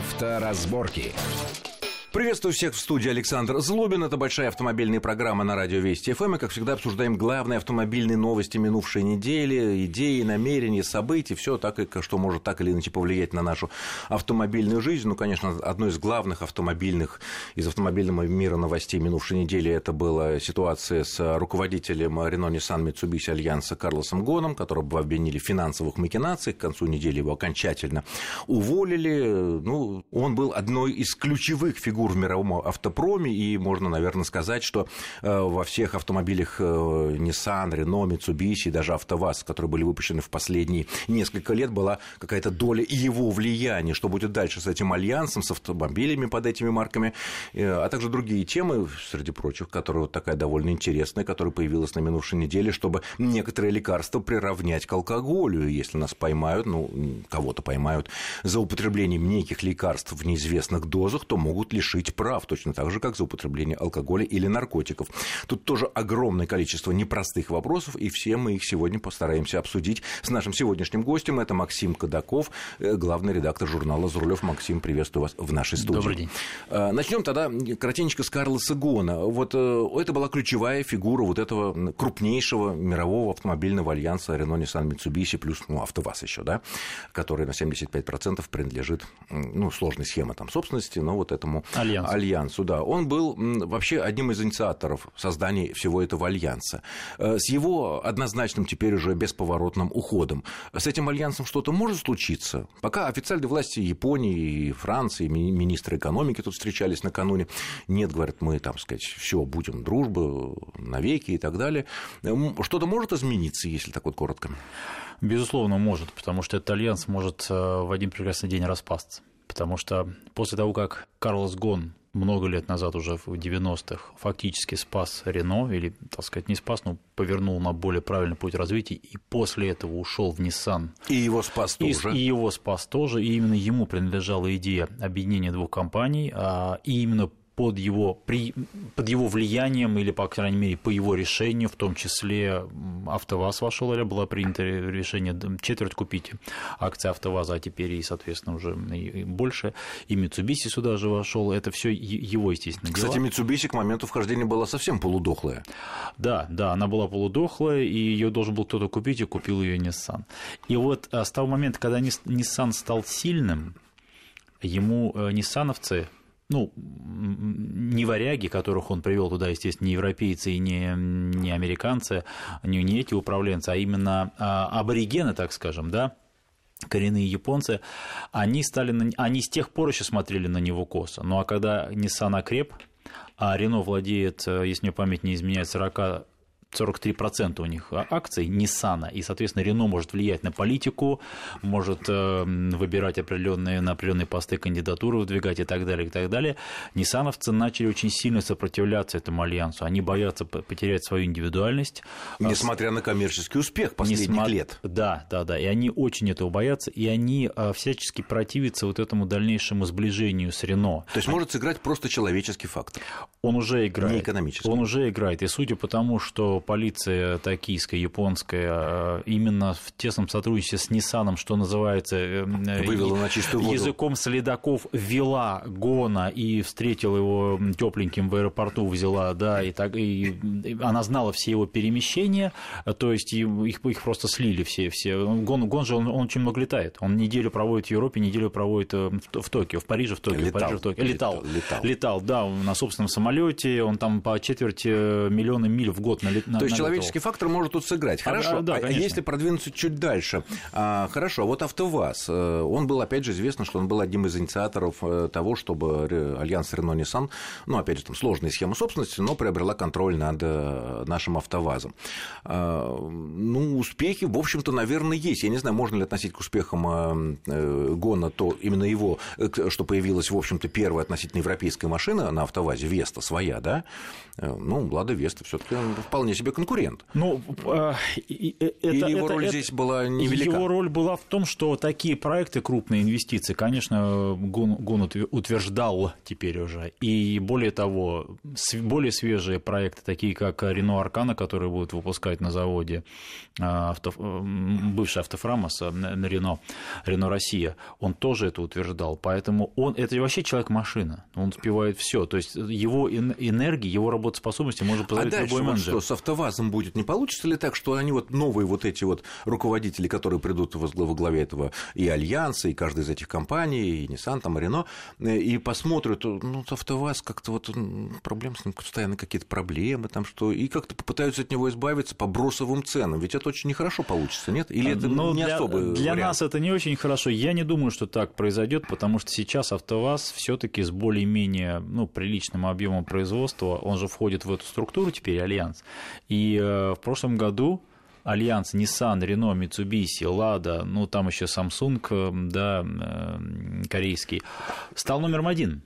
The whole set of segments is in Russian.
Авторазборки. Приветствую всех в студии Александр Злобин. Это большая автомобильная программа на радио Вести ФМ. И, как всегда, обсуждаем главные автомобильные новости минувшей недели, идеи, намерения, события, все так, что может так или иначе повлиять на нашу автомобильную жизнь. Ну, конечно, одной из главных автомобильных из автомобильного мира новостей минувшей недели это была ситуация с руководителем Renault Nissan Mitsubishi Альянса Карлосом Гоном, которого обвинили в финансовых махинациях. К концу недели его окончательно уволили. Ну, он был одной из ключевых фигур фигур в мировом автопроме, и можно, наверное, сказать, что э, во всех автомобилях э, Nissan, Renault, Mitsubishi, даже АвтоВАЗ, которые были выпущены в последние несколько лет, была какая-то доля его влияния, что будет дальше с этим альянсом, с автомобилями под этими марками, э, а также другие темы, среди прочих, которые вот такая довольно интересная, которая появилась на минувшей неделе, чтобы некоторые лекарства приравнять к алкоголю, если нас поймают, ну, кого-то поймают за употреблением неких лекарств в неизвестных дозах, то могут лишь лишить прав, точно так же, как за употребление алкоголя или наркотиков. Тут тоже огромное количество непростых вопросов, и все мы их сегодня постараемся обсудить с нашим сегодняшним гостем. Это Максим Кадаков, э, главный редактор журнала «Зрулев». Максим, приветствую вас в нашей студии. Добрый день. Э, Начнем тогда кратенько с Карлоса Гона. Вот э, это была ключевая фигура вот этого крупнейшего мирового автомобильного альянса Renault, Nissan, Mitsubishi, плюс ну, АвтоВАЗ еще, да, который на 75% принадлежит, ну, сложной схеме там собственности, но вот этому Альянсу. Альянсу, да. Он был вообще одним из инициаторов создания всего этого альянса. Э, с его однозначным теперь уже бесповоротным уходом. С этим альянсом что-то может случиться? Пока официальные власти Японии и Франции, министры экономики тут встречались накануне, нет, говорят, мы, там сказать, все, будем дружбы навеки и так далее. Что-то может измениться, если так вот коротко? Безусловно, может, потому что этот альянс может э, в один прекрасный день распасться потому что после того, как Карлос Гон много лет назад, уже в 90-х, фактически спас Рено, или, так сказать, не спас, но повернул на более правильный путь развития, и после этого ушел в Nissan. И его спас и, тоже. И его спас тоже, и именно ему принадлежала идея объединения двух компаний, а, и именно под его, при, под его влиянием или, по крайней мере, по его решению, в том числе АвтоВАЗ вошел, или было принято решение четверть купить акции АвтоВАЗа, а теперь и, соответственно, уже и больше, и Mitsubishi сюда же вошел, это все его, естественно, дела. Кстати, Mitsubishi к моменту вхождения была совсем полудохлая. Да, да, она была полудохлая, и ее должен был кто-то купить, и купил ее Nissan. И вот а, с того момента, когда Nissan стал сильным, ему э, ниссановцы ну, не варяги, которых он привел туда, естественно, не европейцы и не, не американцы, не, не эти управленцы, а именно а, аборигены, так скажем, да, коренные японцы, они, стали на, они с тех пор еще смотрели на него косо. Ну а когда Nissan окреп, а Рено владеет, э, если мне память не изменяет, 40 43% у них акций Nissan, и, соответственно, Рено может влиять на политику, может э, выбирать определенные, на определенные посты кандидатуры, выдвигать и так далее, и так далее. Ниссановцы начали очень сильно сопротивляться этому альянсу. Они боятся потерять свою индивидуальность. Несмотря на коммерческий успех последних Несма... лет. Да, да, да. И они очень этого боятся, и они э, всячески противятся вот этому дальнейшему сближению с Рено. То есть может сыграть просто человеческий фактор. Он уже играет. Не экономический. Он уже играет. И судя по тому, что полиция токийская, японская, э, именно в тесном сотрудничестве с Ниссаном, что называется, э, э, Вывела на чистую воду. языком следаков вела Гона и встретила его тепленьким в аэропорту, взяла, да, и так и она знала все его перемещения, то есть их, их просто слили все, все. Гон, Гон же он, он очень много летает, он неделю проводит в Европе, неделю проводит в, в Токио, в Париже, в Токио, летал, в Париже, в Токио. Летал, летал, летал, да, на собственном самолете, он там по четверти миллиона миль в год налетал то есть человеческий фактор может тут сыграть. Хорошо. А, да, а если продвинуться чуть дальше, а, хорошо, вот АвтоВАЗ, э, он был, опять же, известно, что он был одним из инициаторов э, того, чтобы Альянс Рено Nissan, ну, опять же, там сложная схема собственности, но приобрела контроль над э, нашим АвтоВАЗом. А, ну, успехи, в общем-то, наверное, есть. Я не знаю, можно ли относить к успехам Гона то именно его, что появилась, в общем-то, первая относительно европейская машина на АвтоВАЗе, Веста своя, да? Ну, Лада Веста все таки вполне себе конкурент. Ну, это, Или его это, роль это, здесь была невелика? Его роль была в том, что такие проекты, крупные инвестиции, конечно, Гун, Гун утверждал теперь уже. И более того, более свежие проекты, такие как Рено Аркана, которые будут выпускать на заводе а, авто, бывший автофрамос на Рено, Рено Россия, он тоже это утверждал. Поэтому он, это вообще человек-машина. Он успевает все. То есть его энергии, его работоспособности может позволить а любой менеджер. Что, с АвтоВАЗом будет? Не получится ли так, что они вот новые вот эти вот руководители, которые придут во главе этого и Альянса, и каждой из этих компаний, и Nissan, там, и Renault, э, и посмотрят, ну, АвтоВАЗ как-то вот проблем с ним, постоянно какие-то проблемы там, что, и как-то попытаются от него избавиться по бросовым ценам. Ведь это очень нехорошо получится, нет? Или это Но не для, особый Для вариант? нас это не очень хорошо. Я не думаю, что так произойдет, потому что сейчас АвтоВАЗ все таки с более-менее ну, приличным объемом производства, он же входит в эту структуру теперь, Альянс. И э, в прошлом году Альянс Nissan, Renault, Mitsubishi, Lada, ну там еще Samsung, э, да, э, корейский, стал номером один.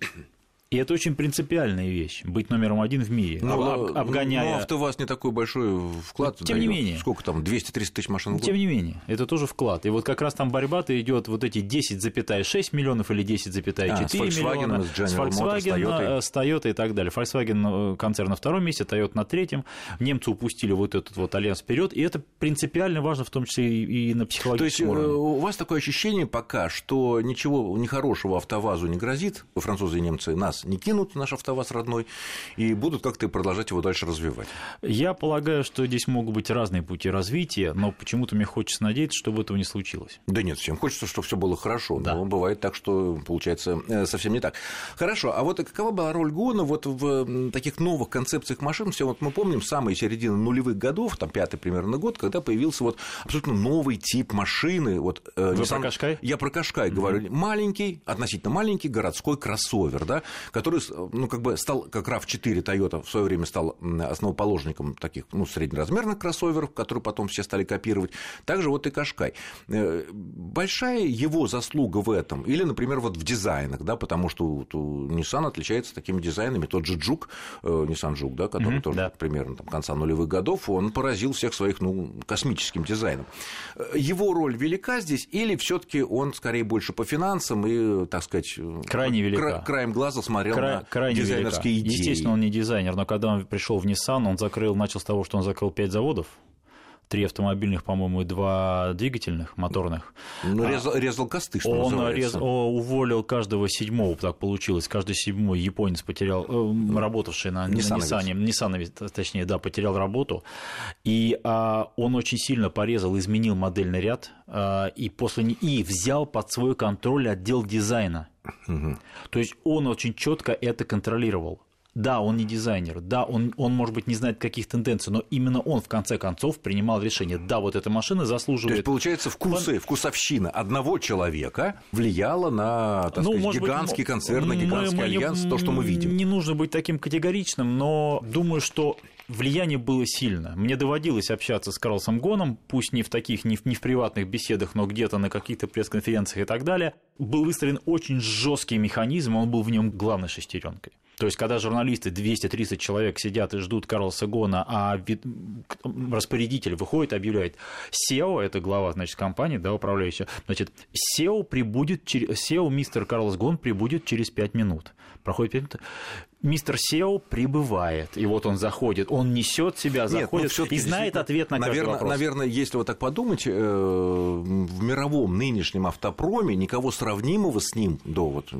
И это очень принципиальная вещь, быть номером один в мире, но, ну, об, обгоняя... Но ну, АвтоВАЗ не такой большой вклад Тем не менее. Сколько там, 200-300 тысяч машин в год? Тем не менее, это тоже вклад. И вот как раз там борьба-то идет вот эти 10,6 миллионов или 10,4 а, с миллиона. С Volkswagen, с Volkswagen, с Toyota и так далее. Volkswagen э, концерн на втором месте, Toyota на третьем. Немцы упустили вот этот вот альянс вперед, и это принципиально важно, в том числе и на психологическом То есть уровне. у вас такое ощущение пока, что ничего нехорошего АвтоВАЗу не грозит, французы и немцы нас не кинут, наш АвтоВАЗ родной, и будут как-то продолжать его дальше развивать. Я полагаю, что здесь могут быть разные пути развития, но почему-то мне хочется надеяться, чтобы этого не случилось. Да нет, всем хочется, чтобы все было хорошо, да. но бывает так, что получается э, совсем не так. Хорошо, а вот какова была роль ГОНа вот в таких новых концепциях машин? Все вот мы помним самые середины нулевых годов, там пятый примерно год, когда появился вот абсолютно новый тип машины. Вот, э, Вы Nissan... про Кашкай? Я про Кашкай mm-hmm. говорю. Маленький, относительно маленький городской кроссовер, да, который ну, как бы стал, как RAV4 Toyota в свое время стал основоположником таких, ну, среднеразмерных кроссоверов, которые потом все стали копировать. Также вот и Кашкай. Э, большая его заслуга в этом, или, например, вот в дизайнах, да, потому что вот у Nissan отличается такими дизайнами, тот же Джук, э, Nissan Juke, да, который mm-hmm, тоже да. примерно там, конца нулевых годов, он поразил всех своих, ну, космическим дизайном. Э, его роль велика здесь, или все таки он скорее больше по финансам и, так сказать, крайне велика. краем глаза смотрел Кра- на крайне дизайнерские велика. идеи. Естественно, он не дизайнер, но когда он пришел в Nissan, он закрыл, начал с того, что он закрыл пять заводов, три автомобильных, по-моему, и два двигательных, моторных. Ну, резал, резал косты, что Он называется. Рез, уволил каждого седьмого, так получилось, каждый седьмой японец потерял, э, работавший на Nissan, Nissan, точнее, да, потерял работу, и а, он очень сильно порезал, изменил модельный ряд, а, и, после, и взял под свой контроль отдел дизайна. Угу. То есть он очень четко это контролировал. Да, он не дизайнер, да, он, он, может быть, не знает каких тенденций, но именно он, в конце концов, принимал решение. Да, вот эта машина заслуживает... То есть, получается, вкусы, вкусовщина одного человека влияла на, так ну, сказать, гигантский быть, концерн, на гигантский мы, альянс, мы, то, что мы видим. Не нужно быть таким категоричным, но думаю, что влияние было сильно. Мне доводилось общаться с Карлсом Гоном, пусть не в таких, не в, не в приватных беседах, но где-то на каких-то пресс-конференциях и так далее. Был выстроен очень жесткий механизм, он был в нем главной шестеренкой. То есть, когда журналисты, 230 человек сидят и ждут Карлса Гона, а распорядитель выходит и объявляет, SEO, это глава, значит, компании, да, управляющая, значит, SEO прибудет, SEO мистер Карлос Гон прибудет через 5 минут. Проходит 5 минут мистер Сео прибывает, и вот он заходит, он несет себя, заходит Нет, ну, и знает ответ на наверное, каждый вопрос. Наверное, если вот так подумать, э, в мировом нынешнем автопроме никого сравнимого с ним до вот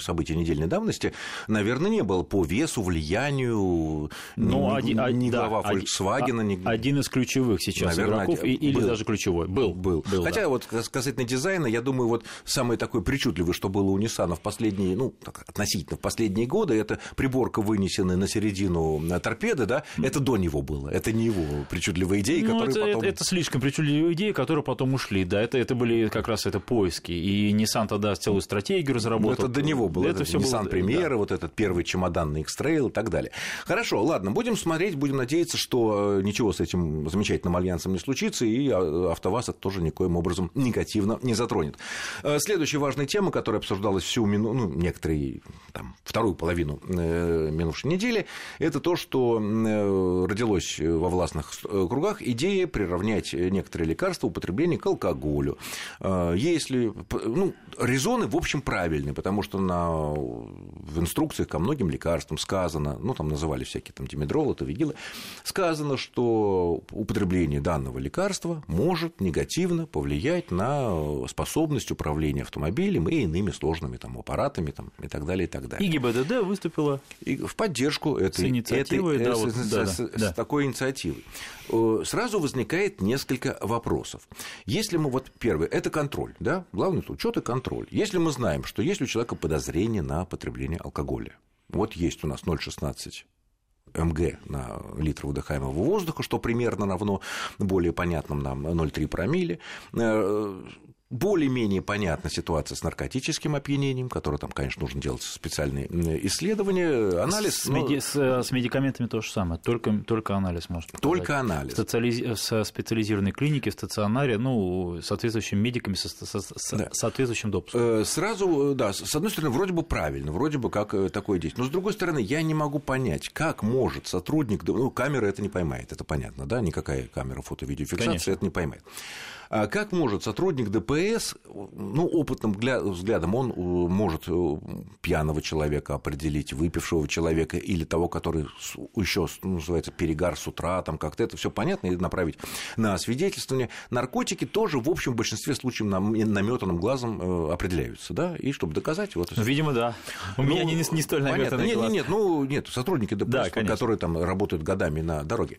событий недельной давности, наверное, не было по весу, влиянию, Но ни, один, ни да, глава Volkswagen, один, ни... один из ключевых сейчас наверное, игроков, был, или даже ключевой. Был. был. был Хотя да. вот касательно дизайна, я думаю, вот самое такое причудливое, что было у Nissan в последние, ну, так, относительно в последние годы, это приборка, вынесенная на середину торпеды, да, это до него было, это не его причудливые идеи, ну, которые это, потом... Это, это слишком причудливые идеи, которые потом ушли, да, это, это были как раз это поиски, и Nissan тогда целую стратегию разработал. Это до него было, это, это все Nissan было... Премьера, да. вот этот первый чемоданный X-Trail и так далее. Хорошо, ладно, будем смотреть, будем надеяться, что э, ничего с этим замечательным альянсом не случится, и а, АвтоВАЗ это тоже никоим образом негативно не затронет. Э, следующая важная тема, которая обсуждалась всю минуту, ну, некоторые, там, вторую половину э, минувшей недели, это то, что э, родилось во властных кругах идея приравнять некоторые лекарства употребления к алкоголю. Если, ну, резоны, в общем, правильные, потому что на, в инструкциях ко многим лекарствам сказано, ну, там называли всякие там димедролы, тавигилы, сказано, что употребление данного лекарства может негативно повлиять на способность управления автомобилем и иными сложными там, аппаратами там, и так далее, и так далее. И ГИБДД выступила и в поддержку этой, с этой, да, с, вот, с, да, с, да. с такой инициативой. Э, сразу возникает несколько вопросов. Если мы, вот первый, это контроль, да, главный учет и контроль. Если мы знаем, что есть у человека подозрение на потребление алкоголя, вот есть у нас 0,16 МГ на литр выдыхаемого воздуха, что примерно равно более понятным нам 0,3 промилле. Э, более-менее понятна ситуация с наркотическим опьянением, которое там, конечно, нужно делать специальные исследования, анализ. С, но... меди... с, э, с медикаментами то же самое, только, только анализ может показать. Только анализ. В, специализ... в специализированной клинике, в стационаре, ну, соответствующими медиками, со, со, со да. соответствующим допуском. Э, сразу, да, с одной стороны, вроде бы правильно, вроде бы как э, такое действие, но с другой стороны, я не могу понять, как может сотрудник, ну, камера это не поймает, это понятно, да, никакая камера фото-видеофиксации это не поймает. А как может сотрудник ДПС, ну, опытным взглядом, он э, может э, пьяного человека определить, выпившего человека или того, который еще ну, называется перегар с утра, там как-то это все понятно, и направить на свидетельствование. Наркотики тоже, в общем, в большинстве случаев наметанным глазом э, определяются, да, и чтобы доказать... Вот, Видимо, да. У ну, меня не, не столь наметанный Нет, нет, нет, ну, нет, сотрудники ДПС, да, которые там работают годами на дороге.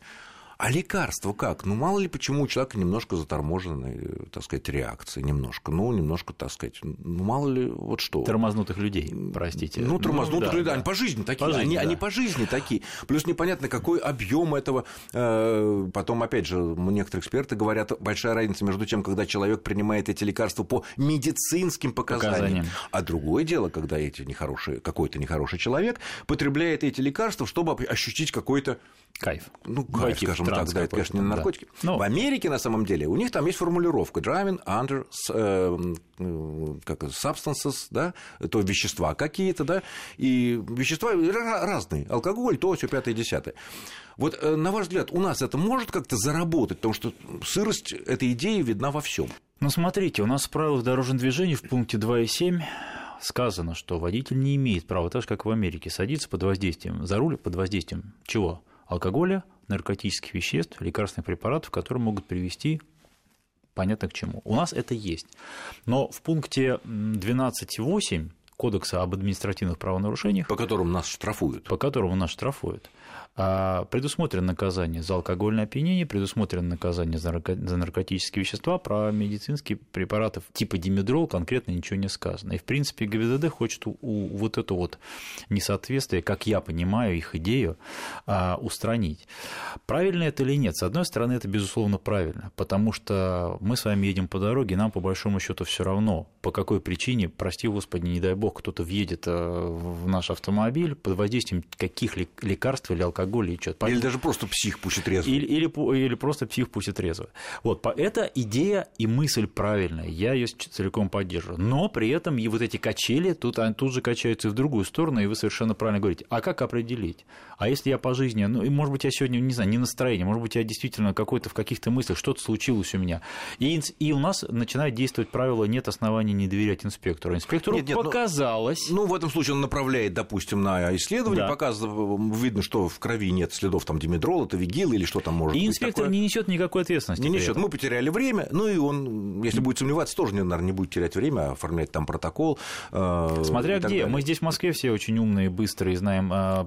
А лекарство как? Ну, мало ли почему у человека немножко заторможенные, так сказать, реакции, немножко, ну, немножко, так сказать, ну, мало ли, вот что. Тормознутых людей, простите. Ну, тормознутых ну, да, людей, да, они по жизни такие, по жизни, они, да. они по жизни такие. Плюс непонятно, какой объем этого. Э, потом, опять же, некоторые эксперты говорят, большая разница между тем, когда человек принимает эти лекарства по медицинским показаниям, показаниям. а другое дело, когда эти нехорошие, какой-то нехороший человек потребляет эти лекарства, чтобы ощутить какой-то Кайф. Ну, кайф, скажем так, да, это, конечно, не наркотики. Да. Ну, в Америке, на самом деле, у них там есть формулировка driving under э, как, substances, да, то вещества какие-то, да, и вещества разные, алкоголь, то, все, пятое, десятое. Вот, э, на ваш взгляд, у нас это может как-то заработать, потому что сырость этой идеи видна во всем. Ну, смотрите, у нас в правилах дорожного движения в пункте 2.7 сказано, что водитель не имеет права, так же, как в Америке, садиться под воздействием, за руль под воздействием чего? Алкоголя, наркотических веществ, лекарственных препаратов, которые могут привести понятно к чему. У нас это есть. Но в пункте 12.8 Кодекса об административных правонарушениях. По которым нас штрафуют. По которому нас штрафуют. А, предусмотрено наказание за алкогольное опьянение, предусмотрено наказание за наркотические вещества, про медицинские препараты типа димедрол конкретно ничего не сказано. И, в принципе, ГВДД хочет у, у вот это вот несоответствие, как я понимаю их идею, а, устранить. Правильно это или нет? С одной стороны, это, безусловно, правильно, потому что мы с вами едем по дороге, нам, по большому счету все равно, по какой причине, прости господи, не дай бог, кто-то въедет э, в наш автомобиль под воздействием каких лекарств или алкоголя или что-то. Или даже просто псих пусть трезво. Или, или, или просто псих пусть трезво. Вот, эта идея и мысль правильная, я ее целиком поддерживаю. Но при этом и вот эти качели тут, тут же качаются и в другую сторону, и вы совершенно правильно говорите. А как определить? А если я по жизни, ну, и, может быть, я сегодня, не знаю, не настроение, может быть, я действительно какой-то в каких-то мыслях, что-то случилось у меня. И, и у нас начинает действовать правило «нет оснований не доверять инспектору». Инспектору нет, нет, ну, показалось... Ну, ну, в этом случае он направляет, допустим, на исследование, да. показывает, видно, что в крови нет следов там димедрола, тавигила или что там может и быть. И инспектор такое. не несет никакой ответственности. Не несет. Мы потеряли время, ну и он, если будет сомневаться, тоже, наверное, не будет терять время, оформлять там протокол. Э, Смотря где. Далее. Мы здесь в Москве все очень умные, быстрые, знаем э,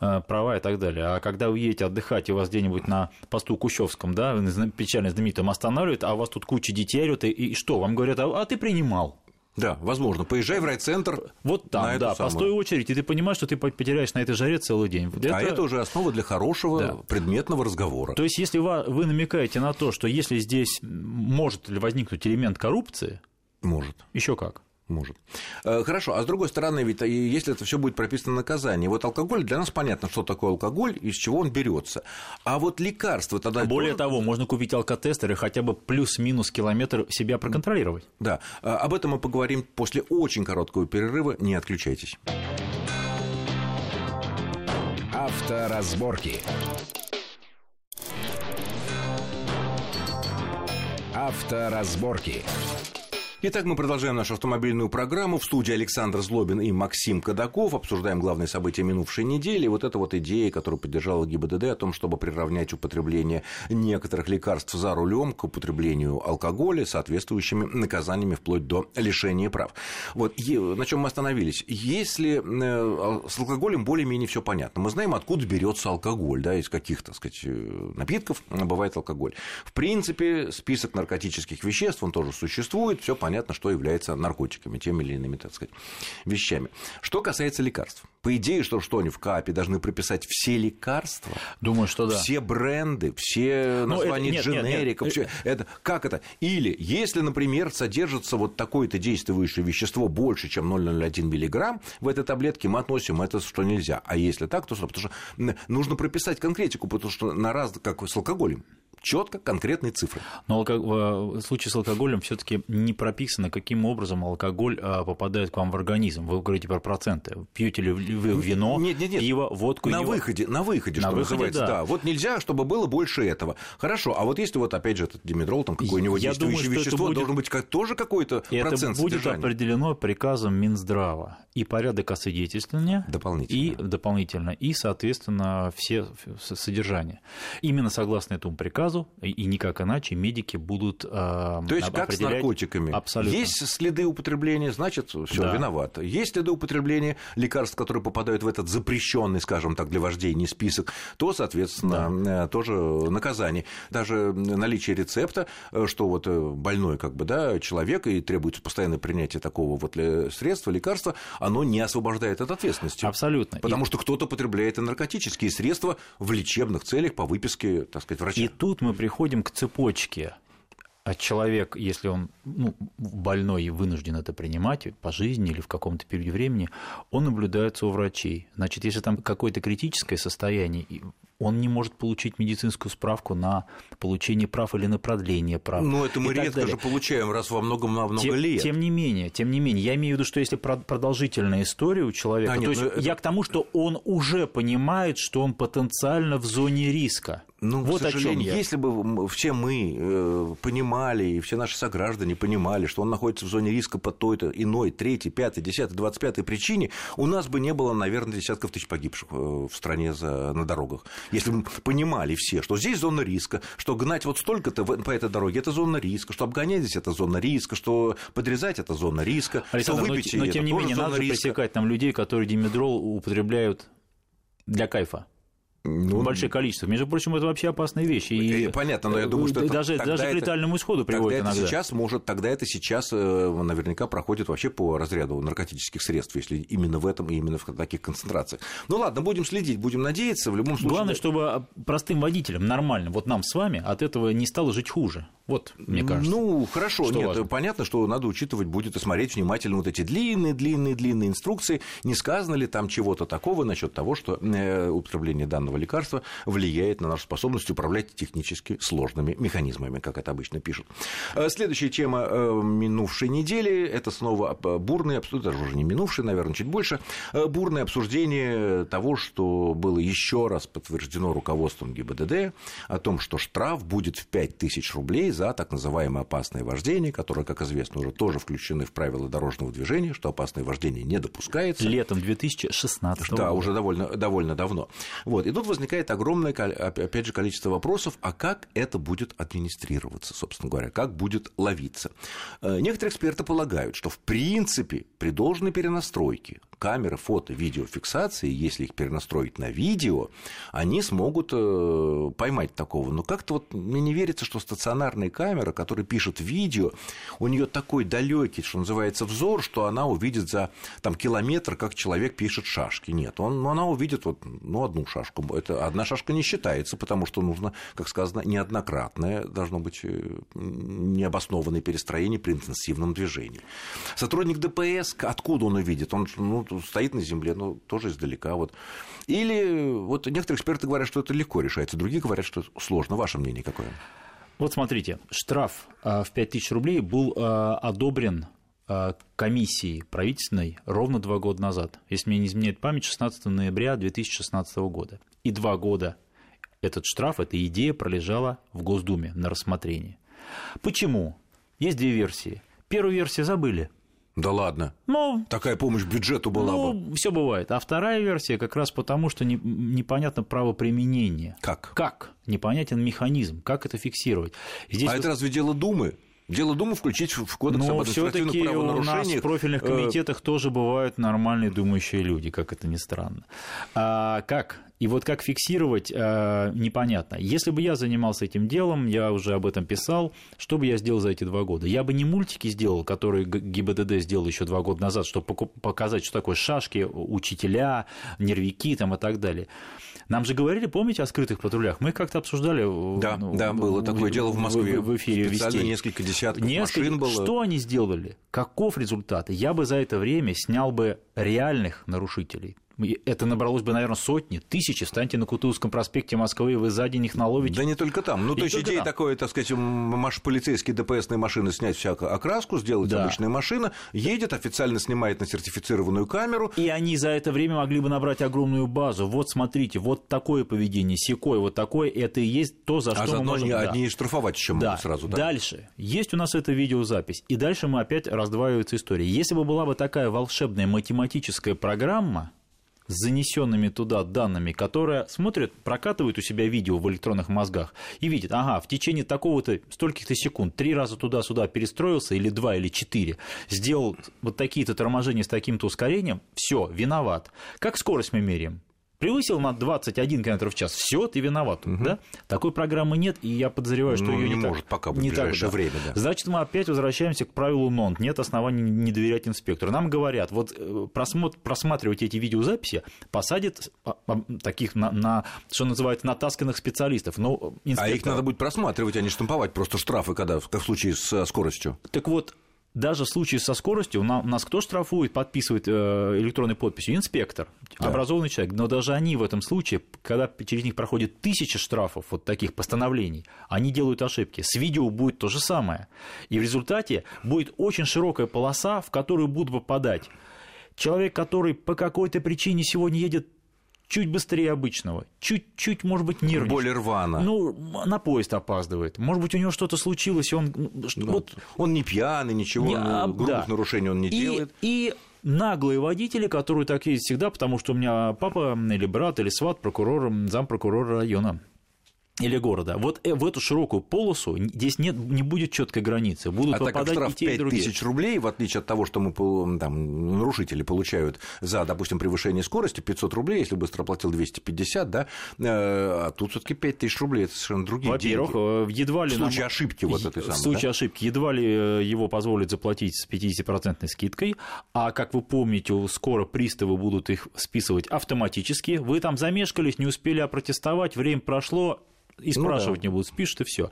э, права и так далее. А когда уедете отдыхать, и вас где-нибудь на посту Кущевском, да, печально знаменитым останавливают, а у вас тут куча детей орёт, и, и что? Вам говорят, а, а ты принимал. Да, возможно. Поезжай в райцентр. Вот там, да, самую. постой очередь, и ты понимаешь, что ты потеряешь на этой жаре целый день. Это... А это уже основа для хорошего да. предметного разговора. То есть, если вы намекаете на то, что если здесь может ли возникнуть элемент коррупции, может. Еще как? Может. Э, хорошо, а с другой стороны, ведь э, если это все будет прописано наказание, вот алкоголь, для нас понятно, что такое алкоголь, из чего он берется. А вот лекарства тогда... Более тоже... того, можно купить алкотестер и хотя бы плюс-минус километр себя проконтролировать. Да, э, об этом мы поговорим после очень короткого перерыва, не отключайтесь. Авторазборки. Авторазборки. Итак, мы продолжаем нашу автомобильную программу. В студии Александр Злобин и Максим Кадаков. Обсуждаем главные события минувшей недели. Вот эта вот идея, которую поддержала ГИБДД о том, чтобы приравнять употребление некоторых лекарств за рулем к употреблению алкоголя соответствующими наказаниями вплоть до лишения прав. Вот на чем мы остановились. Если э, с алкоголем более-менее все понятно. Мы знаем, откуда берется алкоголь, да, из каких, так сказать, э, напитков бывает алкоголь. В принципе, список наркотических веществ, он тоже существует, все понятно понятно, что является наркотиками, теми или иными, так сказать, вещами. Что касается лекарств. По идее, что, что они в КАПе должны прописать все лекарства. Думаю, что да. Все бренды, все ну, названия это, нет, дженериков. Нет, нет. Все, это, как это? Или, если, например, содержится вот такое-то действующее вещество больше, чем 0,01 миллиграмм в этой таблетке, мы относим это, что нельзя. А если так, то что? Потому что нужно прописать конкретику, потому что на раз, как с алкоголем, четко конкретные цифры. Но в случае с алкоголем все-таки не прописано, каким образом алкоголь а, попадает к вам в организм. Вы говорите про проценты. Пьете ли вы вино, нет, нет, нет. пиво, водку? На его... выходе, на выходе, на что выходе, называется. Да. да. Вот нельзя, чтобы было больше этого. Хорошо, а вот если вот опять же этот димедрол, там какое-нибудь действующее думаю, вещество, будет... должен быть как, тоже какой-то это процент будет содержания. определено приказом Минздрава. И порядок освидетельствования. Дополнительно. И дополнительно. И, соответственно, все содержания. Именно согласно этому приказу сразу, и никак иначе медики будут э, То есть как с наркотиками? Абсолютно. Есть следы употребления, значит, все да. виновато. Есть следы употребления лекарств, которые попадают в этот запрещенный, скажем так, для вождей не список, то, соответственно, да. Э, тоже наказание. Даже наличие рецепта, э, что вот э, больной как бы, да, человек, и требуется постоянное принятие такого вот средства, лекарства, оно не освобождает от ответственности. Абсолютно. Потому и... что кто-то потребляет и наркотические средства в лечебных целях по выписке, так сказать, врача. И тут мы приходим к цепочке. А человек, если он ну, больной и вынужден это принимать по жизни или в каком-то периоде времени, он наблюдается у врачей. Значит, если там какое-то критическое состояние, он не может получить медицинскую справку на получение прав или на продление прав. Ну, это мы редко далее. же получаем, раз во много, во много тем, лет. Тем не менее, тем не менее, я имею в виду, что если продолжительная история у человека, а, нет, то есть это... я к тому, что он уже понимает, что он потенциально в зоне риска. Ну, вот к сожалению, о чем я. если бы все мы э, понимали, и все наши сограждане понимали, что он находится в зоне риска по той-то иной, третьей, пятой, десятой, двадцать пятой причине, у нас бы не было, наверное, десятков тысяч погибших э, в стране за, на дорогах. Если бы понимали все, что здесь зона риска, что гнать вот столько-то по этой дороге – это зона риска, что обгонять здесь – это зона риска, что подрезать – это зона риска, Александр, что выпить – но, но тем не менее, надо риска. пресекать там людей, которые димедрол употребляют для кайфа. Ну, большое количество. Между прочим, это вообще опасная вещь. И э, Понятно, но я думаю, что даже, это, даже к летальному исходу приводит тогда иногда. Это сейчас может, тогда это сейчас э, наверняка проходит вообще по разряду наркотических средств, если именно в этом и именно в таких концентрациях. Ну ладно, будем следить, будем надеяться. В любом случае. Главное, чтобы простым водителям нормально, вот нам с вами, от этого не стало жить хуже. Вот, мне кажется. Ну, хорошо, что нет, важно. понятно, что надо учитывать будет и смотреть внимательно вот эти длинные, длинные, длинные инструкции. Не сказано ли там чего-то такого насчет того, что э, употребление данного лекарства влияет на нашу способность управлять технически сложными механизмами, как это обычно пишут. Э, следующая тема э, минувшей недели – это снова бурные, даже уже не минувшие, наверное, чуть больше, бурное обсуждение того, что было еще раз подтверждено руководством ГИБДД о том, что штраф будет в 5000 рублей за так называемое опасное вождение, которое, как известно, уже тоже включены в правила дорожного движения, что опасное вождение не допускается. Летом 2016 года. Да, уже довольно, довольно давно. Вот. И тут возникает огромное, опять же, количество вопросов, а как это будет администрироваться, собственно говоря, как будет ловиться. Э, некоторые эксперты полагают, что в принципе при должной перенастройке камеры фото, видеофиксации, если их перенастроить на видео, они смогут э, поймать такого. Но как-то вот мне не верится, что стационарная камера, которая пишет видео, у нее такой далекий, что называется, взор, что она увидит за там, километр, как человек пишет шашки. Нет, он, она увидит вот, ну, одну шашку. Это одна шашка не считается, потому что нужно, как сказано, неоднократное должно быть э, необоснованное перестроение при интенсивном движении. Сотрудник ДПС, откуда он увидит? Он ну, стоит на земле, но тоже издалека. Вот. Или вот некоторые эксперты говорят, что это легко решается, другие говорят, что сложно. Ваше мнение какое? Вот смотрите, штраф а, в 5000 рублей был а, одобрен э, комиссии правительственной ровно два года назад. Если мне не изменяет память, 16 ноября 2016 года. И два года этот штраф, эта идея пролежала в Госдуме на рассмотрении. Почему? Есть две версии. Первую версию забыли. Да ладно. Ну, Такая помощь бюджету была ну, бы. все бывает. А вторая версия как раз потому, что не, непонятно правоприменение. Как? Как? Непонятен механизм. Как это фиксировать? Здесь а вот- это разве дело Думы? Дело Думы включить в кодекс об Но административных все-таки у нас правонарушениях. в профильных э, комитетах тоже бывают нормальные думающие люди, как это ни странно. А как? И вот как фиксировать, а, непонятно. Если бы я занимался этим делом, я уже об этом писал, что бы я сделал за эти два года? Я бы не мультики сделал, которые ГИБДД сделал еще два года назад, чтобы показать, что такое шашки, учителя, нервики там и так далее. Нам же говорили, помните, о скрытых патрулях? Мы как-то обсуждали. э, Да, ну, да, было такое дело в Москве. В, эфире Специально «Вестей». несколько десятков Несколько- машин было. Что они сделали? Каков результат? Я бы за это время снял бы реальных нарушителей. И Это набралось бы, наверное, сотни, тысячи. Встаньте на Кутузовском проспекте Москвы, и вы за день их наловите. Да не только там. Ну, Не то есть идея там. такое, так сказать, маш, полицейские ДПСные машины снять всякую окраску, сделать Да. обычная машина, едет, официально снимает на сертифицированную камеру, И они за это время могли бы набрать огромную базу. Вот смотрите, вот такое поведение, секое, вот такое, это и есть то, за а что мы заодно можем... они да. одни и штрафовать еще Да. могут сразу. Да. Дальше. Есть у нас эта видеозапись. И дальше мы опять раздваивается история. Если бы была бы такая волшебная математическая программа с занесенными туда данными, которая смотрит, прокатывает у себя видео в электронных мозгах и видит, ага, в течение такого-то стольких-то секунд три раза туда-сюда перестроился, или два, или четыре, сделал вот такие-то торможения с таким-то ускорением, все, виноват. Как скорость мы меряем? Превысил на 21 км в час, все, ты виноват. Да? Такой программы нет, и я подозреваю, что Ну, ее не не, так- может пока в не так, да. время, да. Значит, мы опять возвращаемся к правилу НОНТ. Нет оснований не доверять инспектору. Нам говорят, вот э, просмотр, просматривать эти видеозаписи посадят а, а, таких, на, на, что называется, натасканных специалистов. Но А инспектор... их надо будет просматривать, а не штамповать просто штрафы, когда, как в случае с э, скоростью. Так вот, даже в случае со скоростью на- нас кто штрафует, подписывает э, электронной подписью? Инспектор, Да. образованный человек. Но даже они в этом случае, когда через них проходит тысяча штрафов, вот таких постановлений, они делают ошибки. С видео будет то же самое. И в результате будет очень широкая полоса, в которую будут попадать человек, который по какой-то причине сегодня едет чуть быстрее обычного, чуть-чуть, может быть, нервничает. Более рвано. Ну, на поезд опаздывает. Может быть, у него что-то случилось, и он... ну, Ну, вот Он не пьяный, ничего, Не, ну, а, грубых да. нарушений он не и, делает. и наглые водители, которые так ездят всегда, потому что у меня папа или брат или сват прокурор, зампрокурора района или города. Вот э, в эту широкую полосу здесь нет, не будет четкой границы. Будут А так как попадать штраф и те, и 5 другие. тысяч рублей, в отличие от того, что мы там, нарушители получают за, допустим, превышение скорости 500 рублей, если быстро оплатил 250, да, э, а тут все таки 5 тысяч рублей, это совершенно другие Во-первых, деньги. э, едва ли В нам- случае ошибки вот этой В самой, случае да? ошибки едва ли его позволят заплатить с 50% скидкой, а, как вы помните, скоро приставы будут их списывать автоматически. Вы там замешкались, не успели опротестовать, время прошло, и Ну спрашивать не будут, спишут и все.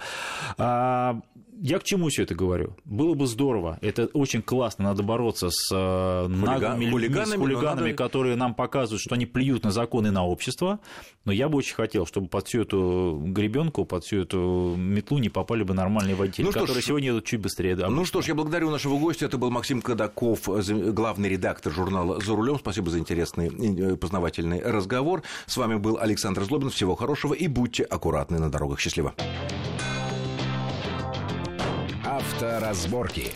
Я к чему все это говорю? Было бы здорово. Это очень классно. Надо бороться с э, наглыми людьми, хулиганами, с хулиганами, надо- которые нам показывают, что они плюют на законы и на общество. Но я бы очень хотел, чтобы под всю эту гребенку, под всю эту метлу не попали бы нормальные водители, Ну которые ж, сегодня едут чуть быстрее. Да, Ну что ж, я благодарю нашего гостя. Это был Максим Кадаков, главный редактор журнала «За рулем». Спасибо за интересный и познавательный разговор. С вами был Александр Злобин. Всего хорошего и будьте аккуратны на дорогах. Счастливо. Авторазборки.